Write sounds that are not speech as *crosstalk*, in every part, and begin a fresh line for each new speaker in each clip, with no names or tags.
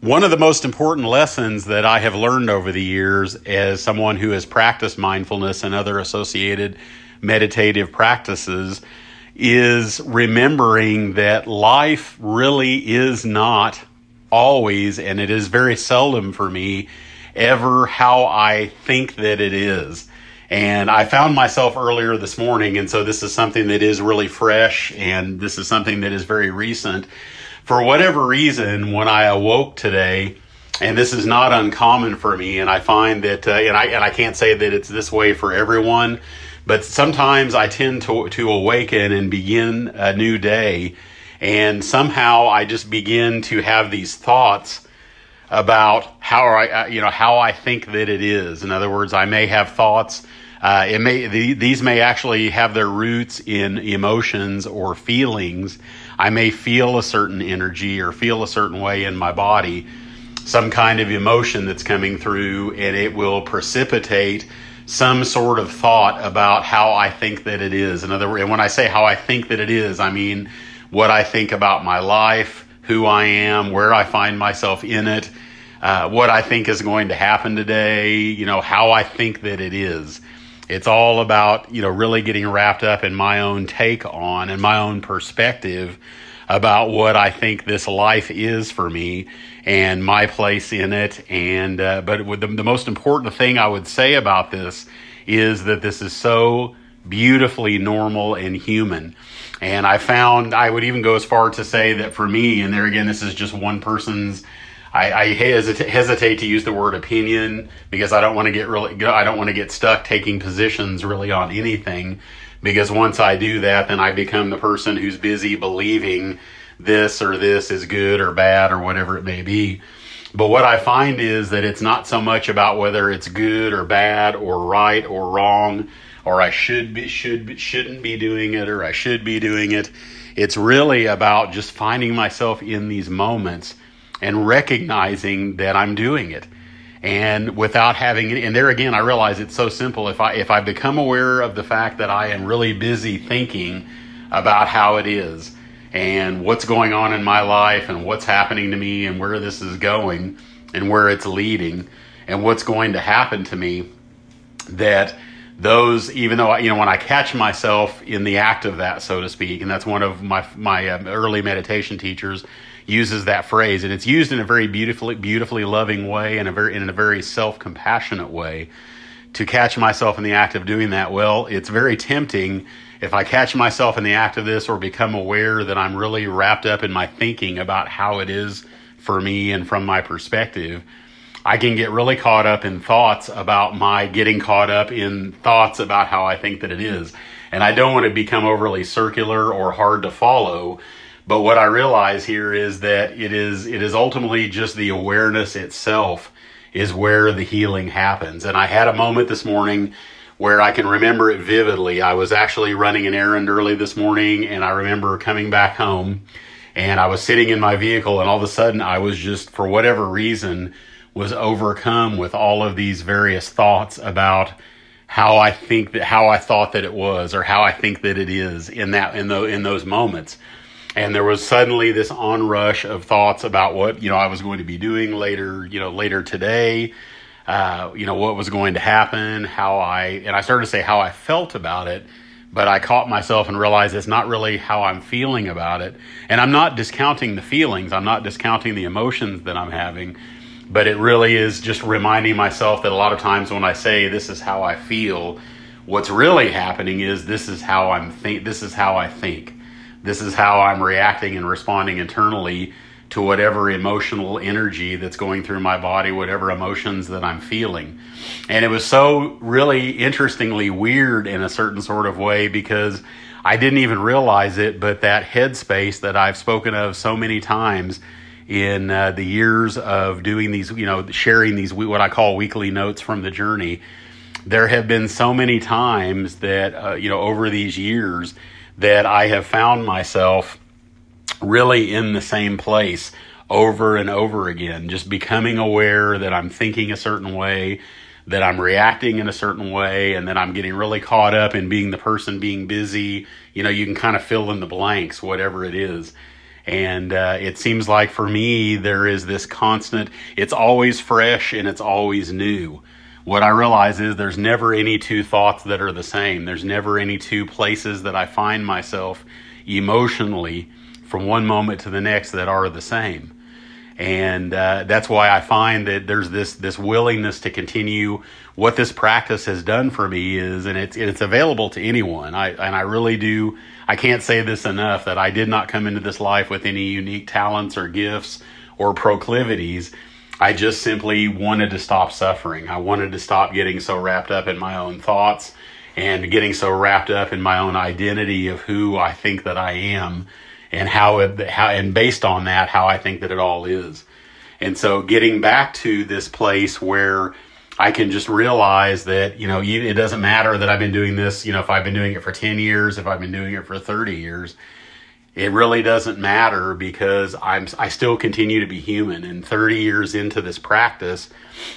One of the most important lessons that I have learned over the years as someone who has practiced mindfulness and other associated meditative practices is remembering that life really is not always, and it is very seldom for me, ever how I think that it is. And I found myself earlier this morning, and so this is something that is really fresh, and this is something that is very recent for whatever reason, when I awoke today, and this is not uncommon for me, and I find that, uh, and I and I can't say that it's this way for everyone, but sometimes I tend to to awaken and begin a new day, and somehow I just begin to have these thoughts about how I, uh, you know, how I think that it is. In other words, I may have thoughts. Uh, it may the, these may actually have their roots in emotions or feelings I may feel a certain energy or feel a certain way in my body, some kind of emotion that's coming through, and it will precipitate some sort of thought about how I think that it is. In other words, when I say how I think that it is, I mean what I think about my life, who I am, where I find myself in it, uh, what I think is going to happen today, you know, how I think that it is. It's all about, you know, really getting wrapped up in my own take on and my own perspective about what I think this life is for me and my place in it. And, uh, but the, the most important thing I would say about this is that this is so beautifully normal and human. And I found I would even go as far to say that for me, and there again, this is just one person's I, I hesitate, hesitate to use the word opinion because I don't want to get really, I don't want to get stuck taking positions really on anything. Because once I do that, then I become the person who's busy believing this or this is good or bad or whatever it may be. But what I find is that it's not so much about whether it's good or bad or right or wrong or I should be should shouldn't be doing it or I should be doing it. It's really about just finding myself in these moments and recognizing that I'm doing it. And without having and there again I realize it's so simple. If I if I become aware of the fact that I am really busy thinking about how it is and what's going on in my life and what's happening to me and where this is going and where it's leading and what's going to happen to me that those even though I, you know when I catch myself in the act of that so to speak and that's one of my my um, early meditation teachers uses that phrase, and it's used in a very beautifully, beautifully loving way and a very in a very self compassionate way. To catch myself in the act of doing that, well, it's very tempting if I catch myself in the act of this or become aware that I'm really wrapped up in my thinking about how it is for me and from my perspective. I can get really caught up in thoughts about my getting caught up in thoughts about how I think that it is. And I don't want to become overly circular or hard to follow but what I realize here is that it is it is ultimately just the awareness itself is where the healing happens. And I had a moment this morning where I can remember it vividly. I was actually running an errand early this morning and I remember coming back home and I was sitting in my vehicle and all of a sudden I was just for whatever reason was overcome with all of these various thoughts about how I think that how I thought that it was or how I think that it is in that in the in those moments and there was suddenly this onrush of thoughts about what you know I was going to be doing later, you know, later today. Uh, you know what was going to happen, how I and I started to say how I felt about it, but I caught myself and realized it's not really how I'm feeling about it. And I'm not discounting the feelings, I'm not discounting the emotions that I'm having, but it really is just reminding myself that a lot of times when I say this is how I feel, what's really happening is this is how I'm think this is how I think this is how I'm reacting and responding internally to whatever emotional energy that's going through my body, whatever emotions that I'm feeling. And it was so really interestingly weird in a certain sort of way because I didn't even realize it, but that headspace that I've spoken of so many times in uh, the years of doing these, you know, sharing these, what I call weekly notes from the journey, there have been so many times that, uh, you know, over these years, that I have found myself really in the same place over and over again, just becoming aware that I'm thinking a certain way, that I'm reacting in a certain way, and that I'm getting really caught up in being the person being busy. You know, you can kind of fill in the blanks, whatever it is. And uh, it seems like for me, there is this constant, it's always fresh and it's always new. What I realize is there's never any two thoughts that are the same. There's never any two places that I find myself emotionally from one moment to the next that are the same and uh, that's why I find that there's this this willingness to continue. What this practice has done for me is, and it's it's available to anyone. I and I really do. I can't say this enough that I did not come into this life with any unique talents or gifts or proclivities. I just simply wanted to stop suffering. I wanted to stop getting so wrapped up in my own thoughts and getting so wrapped up in my own identity of who I think that I am and how it, how and based on that how I think that it all is. And so getting back to this place where I can just realize that, you know, it doesn't matter that I've been doing this, you know, if I've been doing it for 10 years, if I've been doing it for 30 years, it really doesn't matter because I'm I still continue to be human and 30 years into this practice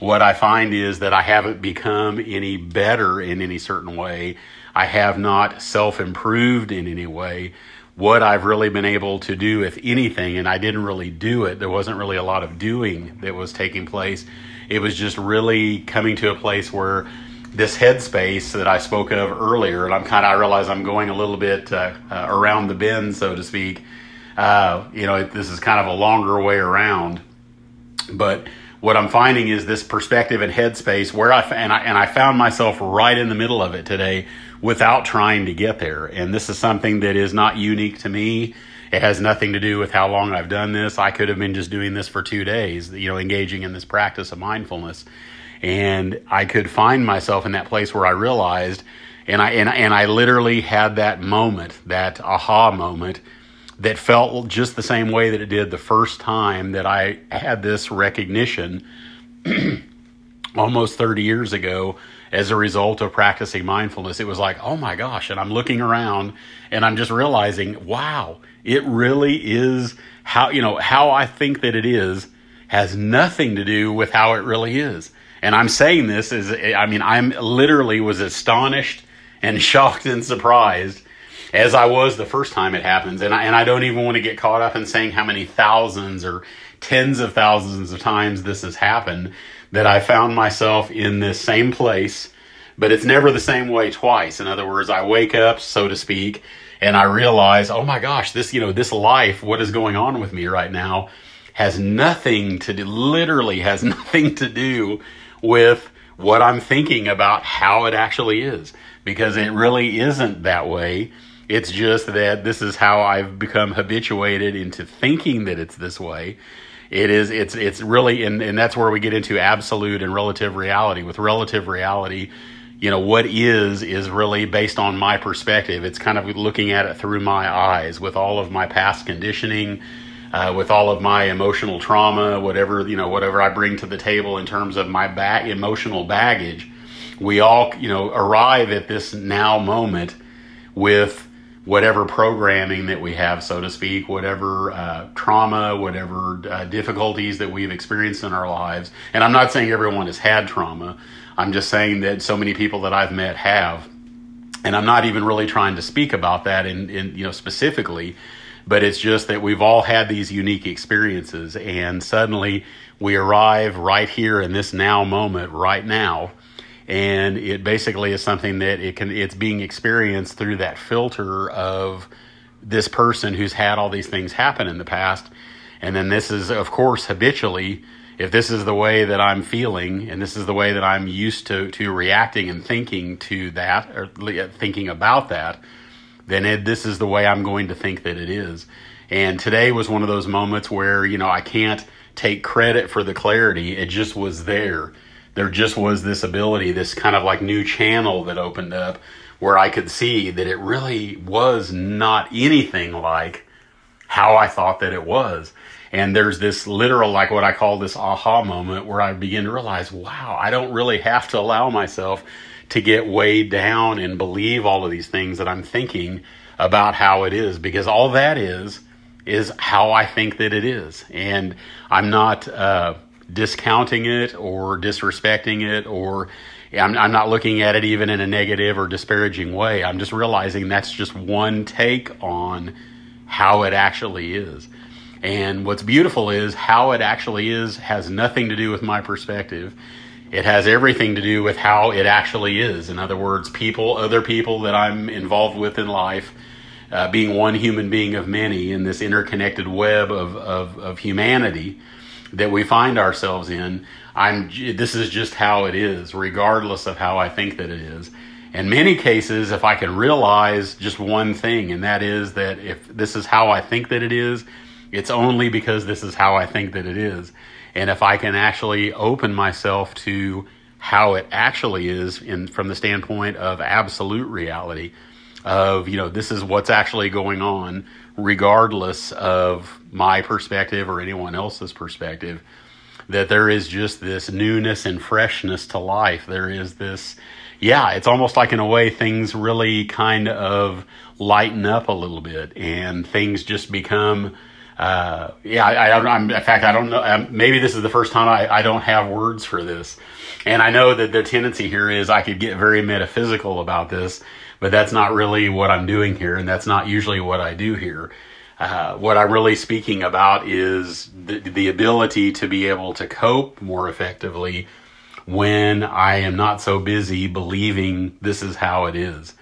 what I find is that I haven't become any better in any certain way I have not self improved in any way what I've really been able to do, if anything, and I didn't really do it. There wasn't really a lot of doing that was taking place. It was just really coming to a place where this headspace that I spoke of earlier, and I'm kind of, I realize I'm going a little bit uh, uh, around the bend, so to speak. Uh, you know, this is kind of a longer way around, but what I'm finding is this perspective and headspace where I and I and I found myself right in the middle of it today without trying to get there. And this is something that is not unique to me. It has nothing to do with how long I've done this. I could have been just doing this for 2 days, you know, engaging in this practice of mindfulness. And I could find myself in that place where I realized and I and, and I literally had that moment, that aha moment that felt just the same way that it did the first time that I had this recognition *clears throat* almost 30 years ago as a result of practicing mindfulness. It was like, oh my gosh. And I'm looking around and I'm just realizing, wow, it really is how, you know, how I think that it is has nothing to do with how it really is. And I'm saying this is, I mean, I'm literally was astonished and *laughs* shocked and surprised as I was the first time it happens. And I, and I don't even want to get caught up in saying how many thousands or tens of thousands of times this has happened that I found myself in this same place, but it's never the same way twice. In other words, I wake up, so to speak, and I realize, oh my gosh, this, you know, this life, what is going on with me right now has nothing to do, literally has *laughs* nothing to do with what I'm thinking about how it actually is because it really isn't that way. It's just that this is how I've become habituated into thinking that it's this way. It is it's it's really and, and that's where we get into absolute and relative reality. With relative reality, you know, what is is really based on my perspective. It's kind of looking at it through my eyes with all of my past conditioning, uh, with all of my emotional trauma, whatever, you know, whatever I bring to the table in terms of my back emotional baggage. We all, you know, arrive at this now moment with whatever programming that we have, so to speak, whatever uh, trauma, whatever uh, difficulties that we've experienced in our lives. And I'm not saying everyone has had trauma. I'm just saying that so many people that I've met have. And I'm not even really trying to speak about that in, in you know specifically, but it's just that we've all had these unique experiences, and suddenly we arrive right here in this now moment, right now, and it basically is something that it can it's being experienced through that filter of this person who's had all these things happen in the past and then this is of course habitually if this is the way that I'm feeling and this is the way that I'm used to to reacting and thinking to that or thinking about that then it, this is the way I'm going to think that it is. And today was one of those moments where you know I can't take credit for the clarity. It just was there. There just was this ability, this kind of like new channel that opened up where I could see that it really was not anything like how I thought that it was. And there's this literal, like what I call this aha moment where I begin to realize, wow, I don't really have to allow myself to get weighed down and believe all of these things that I'm thinking about how it is because all that is is how I think that it is. And I'm not, uh, discounting it or disrespecting it or I'm, I'm not looking at it even in a negative or disparaging way. I'm just realizing that's just one take on how it actually is. And what's beautiful is how it actually is has nothing to do with my perspective. It has everything to do with how it actually is. In other words, people, other people that I'm involved with in life, uh, being one human being of many in this interconnected web of, of, of humanity that we find ourselves in, I'm, this is just how it is, regardless of how I think that it is. In many cases, if I can realize just one thing, and that is that if this is how I think that it is, it's only because this is how I think that it is. And if I can actually open myself to how it actually is in from the standpoint of absolute reality of you know this is what's actually going on regardless of my perspective or anyone else's perspective that there is just this newness and freshness to life there is this yeah it's almost like in a way things really kind of lighten up a little bit and things just become uh, yeah, I, I, am in fact, I don't know. Um, maybe this is the first time I, I don't have words for this. And I know that the tendency here is I could get very metaphysical about this, but that's not really what I'm doing here. And that's not usually what I do here. Uh, what I'm really speaking about is the, the ability to be able to cope more effectively when I am not so busy believing this is how it is.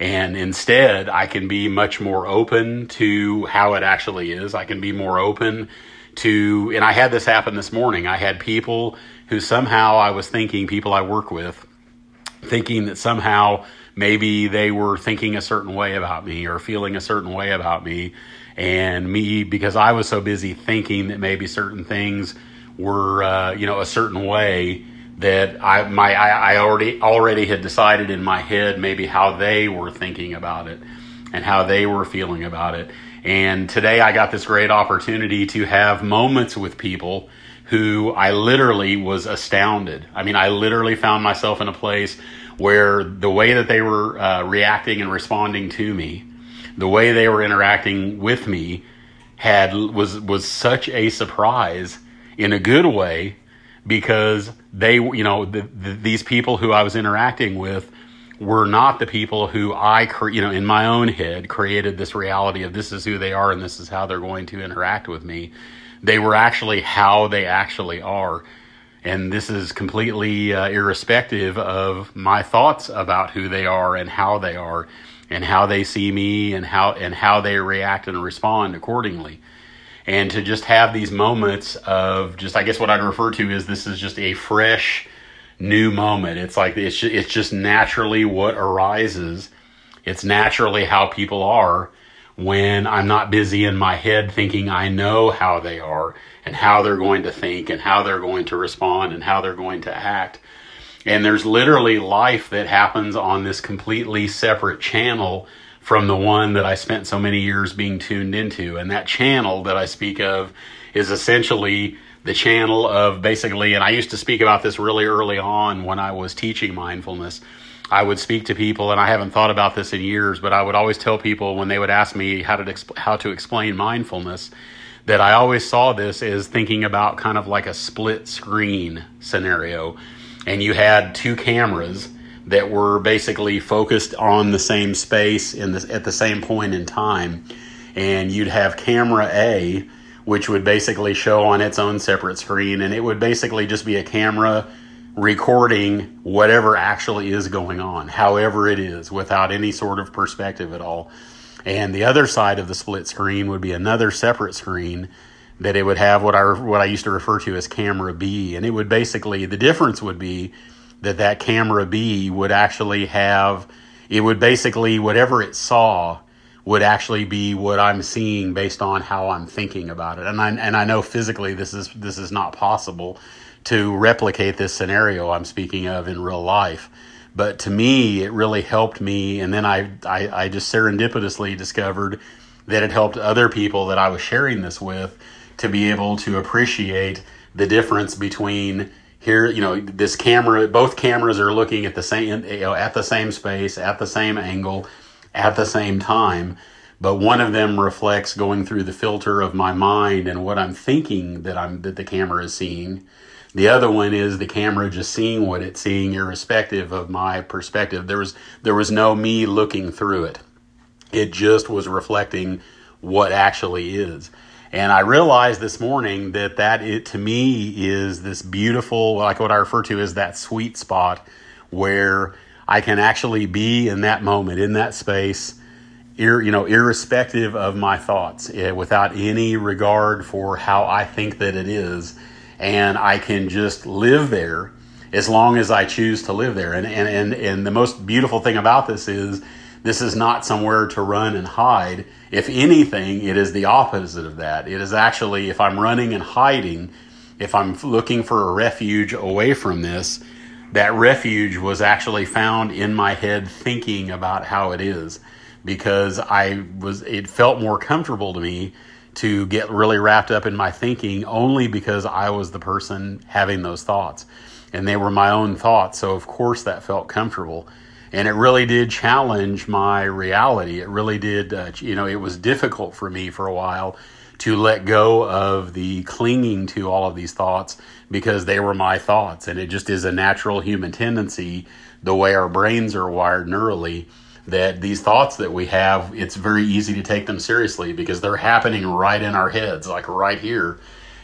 And instead, I can be much more open to how it actually is. I can be more open to, and I had this happen this morning. I had people who somehow I was thinking, people I work with, thinking that somehow maybe they were thinking a certain way about me or feeling a certain way about me. And me, because I was so busy thinking that maybe certain things were, uh, you know, a certain way, that I my I, I already already had decided in my head maybe how they were thinking about it and how they were feeling about it. And today I got this great opportunity to have moments with people who I literally was astounded. I mean, I literally found myself in a place where the way that they were uh, reacting and responding to me, the way they were interacting with me, had was was such a surprise in a good way because they, you know, the, the, these people who I was interacting with were not the people who I, cre- you know, in my own head created this reality of this is who they are and this is how they're going to interact with me. They were actually how they actually are. And this is completely uh, irrespective of my thoughts about who they are and how they are and how they see me and how and how they react and respond accordingly and to just have these moments of just I guess what I'd refer to is this is just a fresh new moment. It's like it's it's just naturally what arises. It's naturally how people are when I'm not busy in my head thinking I know how they are and how they're going to think and how they're going to respond and how they're going to act. And there's literally life that happens on this completely separate channel from the one that I spent so many years being tuned into. And that channel that I speak of is essentially the channel of basically, and I used to speak about this really early on when I was teaching mindfulness. I would speak to people, and I haven't thought about this in years, but I would always tell people when they would ask me how to how to explain mindfulness that I always saw this as thinking about kind of like a split screen scenario, and you had two cameras that were basically focused on the same space in the, at the same point in time. And you'd have camera A, which would basically show on its own separate screen, and it would basically just be a camera recording whatever actually is going on, however it is, without any sort of perspective at all. And the other side of the split screen would be another separate screen that it would have what I what I used to refer to as camera B, and it would basically the difference would be that that camera B would actually have it would basically whatever it saw would actually be what I'm seeing based on how I'm thinking about it. And I and I know physically this is this is not possible to replicate this scenario I'm speaking of in real life. But to me, it really helped me. And then I, I, I just serendipitously discovered that it helped other people that I was sharing this with to be able to appreciate the difference between here you know this camera both cameras are looking at the same you know, at the same space at the same angle at the same time but one of them reflects going through the filter of my mind and what I'm thinking that I'm that the camera is seeing. The other one is the camera just seeing what it's seeing irrespective of my perspective. There was there was no me looking through it. It just was reflecting what actually is. And I realized this morning that that it to me is this beautiful, like what I refer to as that sweet spot where I can actually be in that moment, in that space, ir, you know, irrespective of my thoughts, eh, without any regard for how I think that it is, and I can just live there as long as I choose to live there. And and and, and the most beautiful thing about this is this is not somewhere to run and hide. If anything, it is the opposite of that. It is actually, if I'm running and hiding, if I'm looking for a refuge away from this, that refuge was actually found in my head thinking about how it is because I was, it felt more comfortable to me to get really wrapped up in my thinking only because I was the person having those thoughts and they were my own thoughts. So, of course, that felt comfortable and it really did challenge my reality. It really did, uh, you know, it was difficult for me for a while to let go of the clinging to all of these thoughts because they were my thoughts. And it just is a natural human tendency, the way our brains are wired neurally, that these thoughts that we have, it's very easy to take them seriously because they're happening right in our heads, like right here.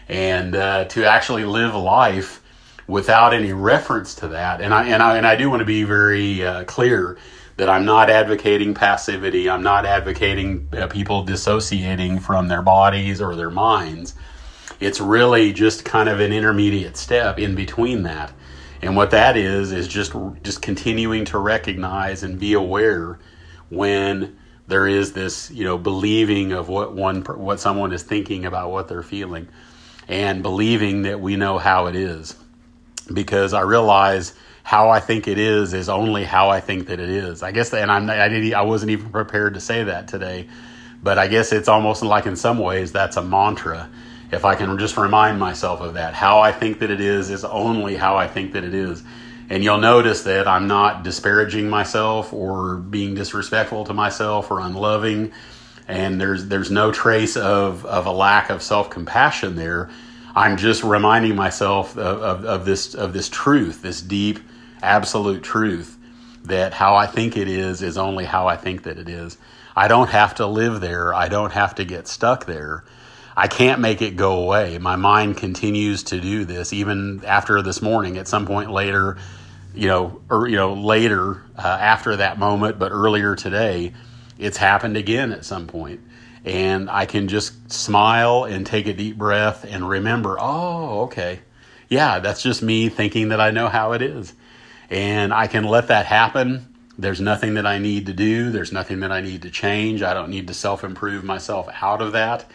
And uh, to actually live life without any reference to that. And I and I and I do want to be very uh, clear that I'm not advocating passivity. I'm not advocating uh, people dissociating from their bodies or their minds. It's really just kind of an intermediate step in between that. And what that is is just just continuing to recognize and be aware when there is this, you know, believing of what one what someone is thinking about what they're feeling and believing that we know how it is because I realize how I think it is is only how I think that it is. I guess, and I'm, I didn't, I wasn't even prepared to say that today, but I guess it's almost like in some ways that's a mantra. If I can just remind myself of that, how I think that it is is only how I think that it is. And you'll notice that I'm not disparaging myself or being disrespectful to myself or unloving. And there's there's no trace of, of a lack of self compassion there I'm just reminding myself of, of, of, this of this truth, this deep, absolute truth that how I think it is is only how I think that it is. I don't have to live there. I don't have to get stuck there. I can't make it go away. My mind continues to do this even after this morning. At some point later, you know, or you know, later uh, after that moment, but earlier today, it's happened again at some point and I can just smile and take a deep breath and remember, oh, okay. Yeah, that's just me thinking that I know how it is. And I can let that happen. There's nothing that I need to do. There's nothing that I need to change. I don't need to self improve myself out of that.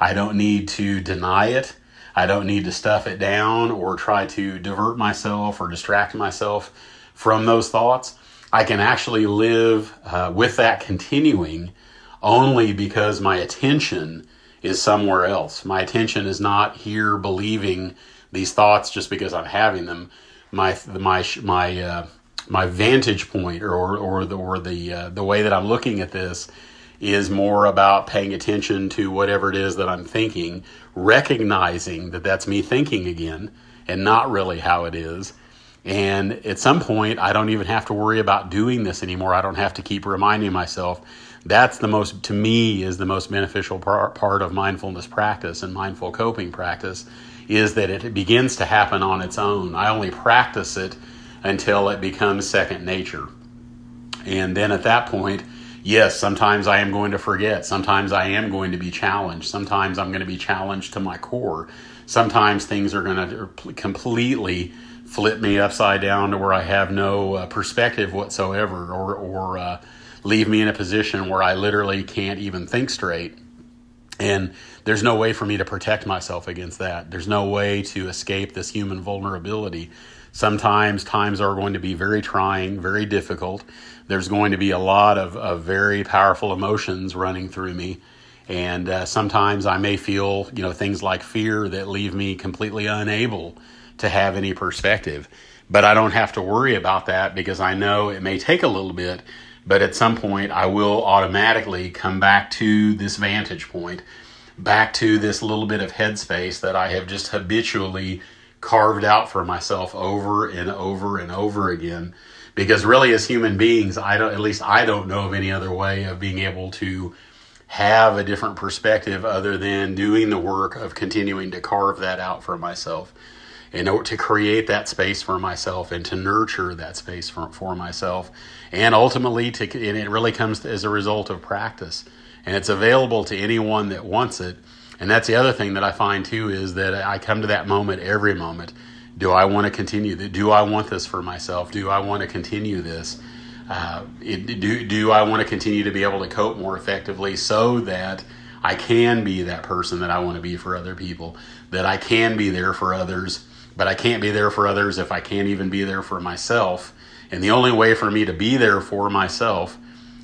I don't need to deny it. I don't need to stuff it down or try to divert myself or distract myself from those thoughts. I can actually live uh, with that continuing only because my attention is somewhere else. My attention is not here believing these thoughts just because I'm having them. My my my uh, my vantage point or or the or the uh, the way that I'm looking at this is more about paying attention to whatever it is that I'm thinking, recognizing that that's me thinking again and not really how it is. And at some point, I don't even have to worry about doing this anymore. I don't have to keep reminding myself that's the most to me is the most beneficial part, part of mindfulness practice and mindful coping practice is that it begins to happen on its own. I only practice it until it becomes second nature. And then at that point yes sometimes i am going to forget. Sometimes i am going to be challenged. Sometimes i'm going to be challenged to my core. Sometimes things are going to completely flip me upside down to where i have no uh, perspective whatsoever or or uh, leave me in a position where I literally can't even think straight. And there's no way for me to protect myself against that. There's no way to escape this human vulnerability. Sometimes times are going to be very trying, very difficult. There's going to be a lot of, of very powerful emotions running through me. And uh, sometimes I may feel, you know, things like fear that leave me completely unable to have any perspective. But I don't have to worry about that because I know it may take a little bit but at some point, I will automatically come back to this vantage point, back to this little bit of headspace that I have just habitually carved out for myself over and over and over again. Because really, as human beings, I don't, at least I don't know of any other way of being able to have a different perspective other than doing the work of continuing to carve that out for myself in order to create that space for myself and to nurture that space for, for myself. And ultimately to and it really comes as a result of practice. And it's available to anyone that wants it. And that's the other thing that i find too is that i come to that moment every moment. Do i want to continue do i want this for myself? Do i want to continue this? Uh, it, do, do I want to continue to be able to cope more effectively so that I can be that person that I want to be for other people, that I can be there for others, but I can't be there for others if I can't even be there for myself. And the only way for me to be there for myself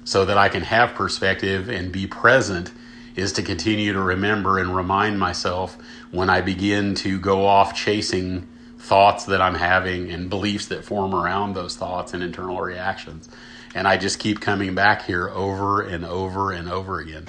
so that I can have perspective and be present is to continue to remember and remind myself when I begin to go off chasing thoughts that I'm having and beliefs that form around those thoughts and internal reactions. And I just keep coming back here over and over and over again.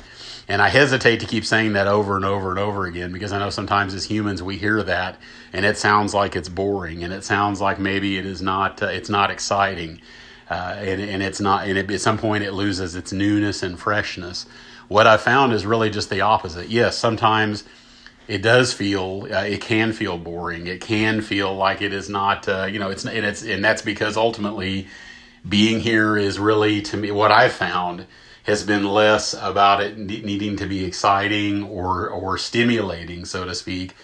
And I hesitate to keep saying that over and over and over again because I know sometimes as humans we hear that and it sounds like it's boring and it sounds like maybe it is not uh, it's not exciting. Uh, and, and it's not and it, at some point it loses its newness and freshness. What I found is really just the opposite. Yes, sometimes it does feel uh, it can feel boring. It can feel like it is not uh, you know it's and it's and that's because ultimately being here is really to me what I've found has been less about it needing to be exciting or or stimulating so to speak.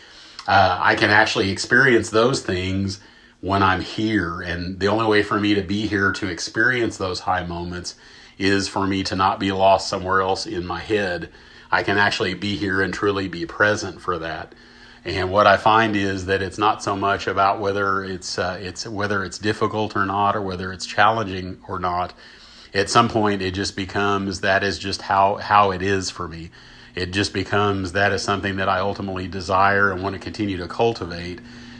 Uh, I can actually experience those things when I'm here, and the only way for me to be here to experience those high moments is for me to not be lost somewhere else in my head I can actually be here and truly be present for that. And what I find is that it's not so much about whether it's uh, it's whether it's difficult or not, or whether it's challenging or not. At some point, it just becomes that is just how how it is for me. It just becomes that is something that I ultimately desire and want to continue to cultivate.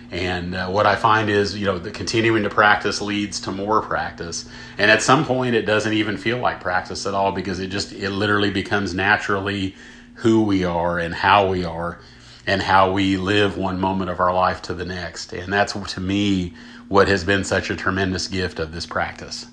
And uh, what I find is, you know, the continuing to practice leads to more practice. And at some point, it doesn't even feel like practice at all because it just, it literally becomes naturally who we are and how we are and how we live one moment of our life to the next. And that's to me what has been such a tremendous gift of this practice.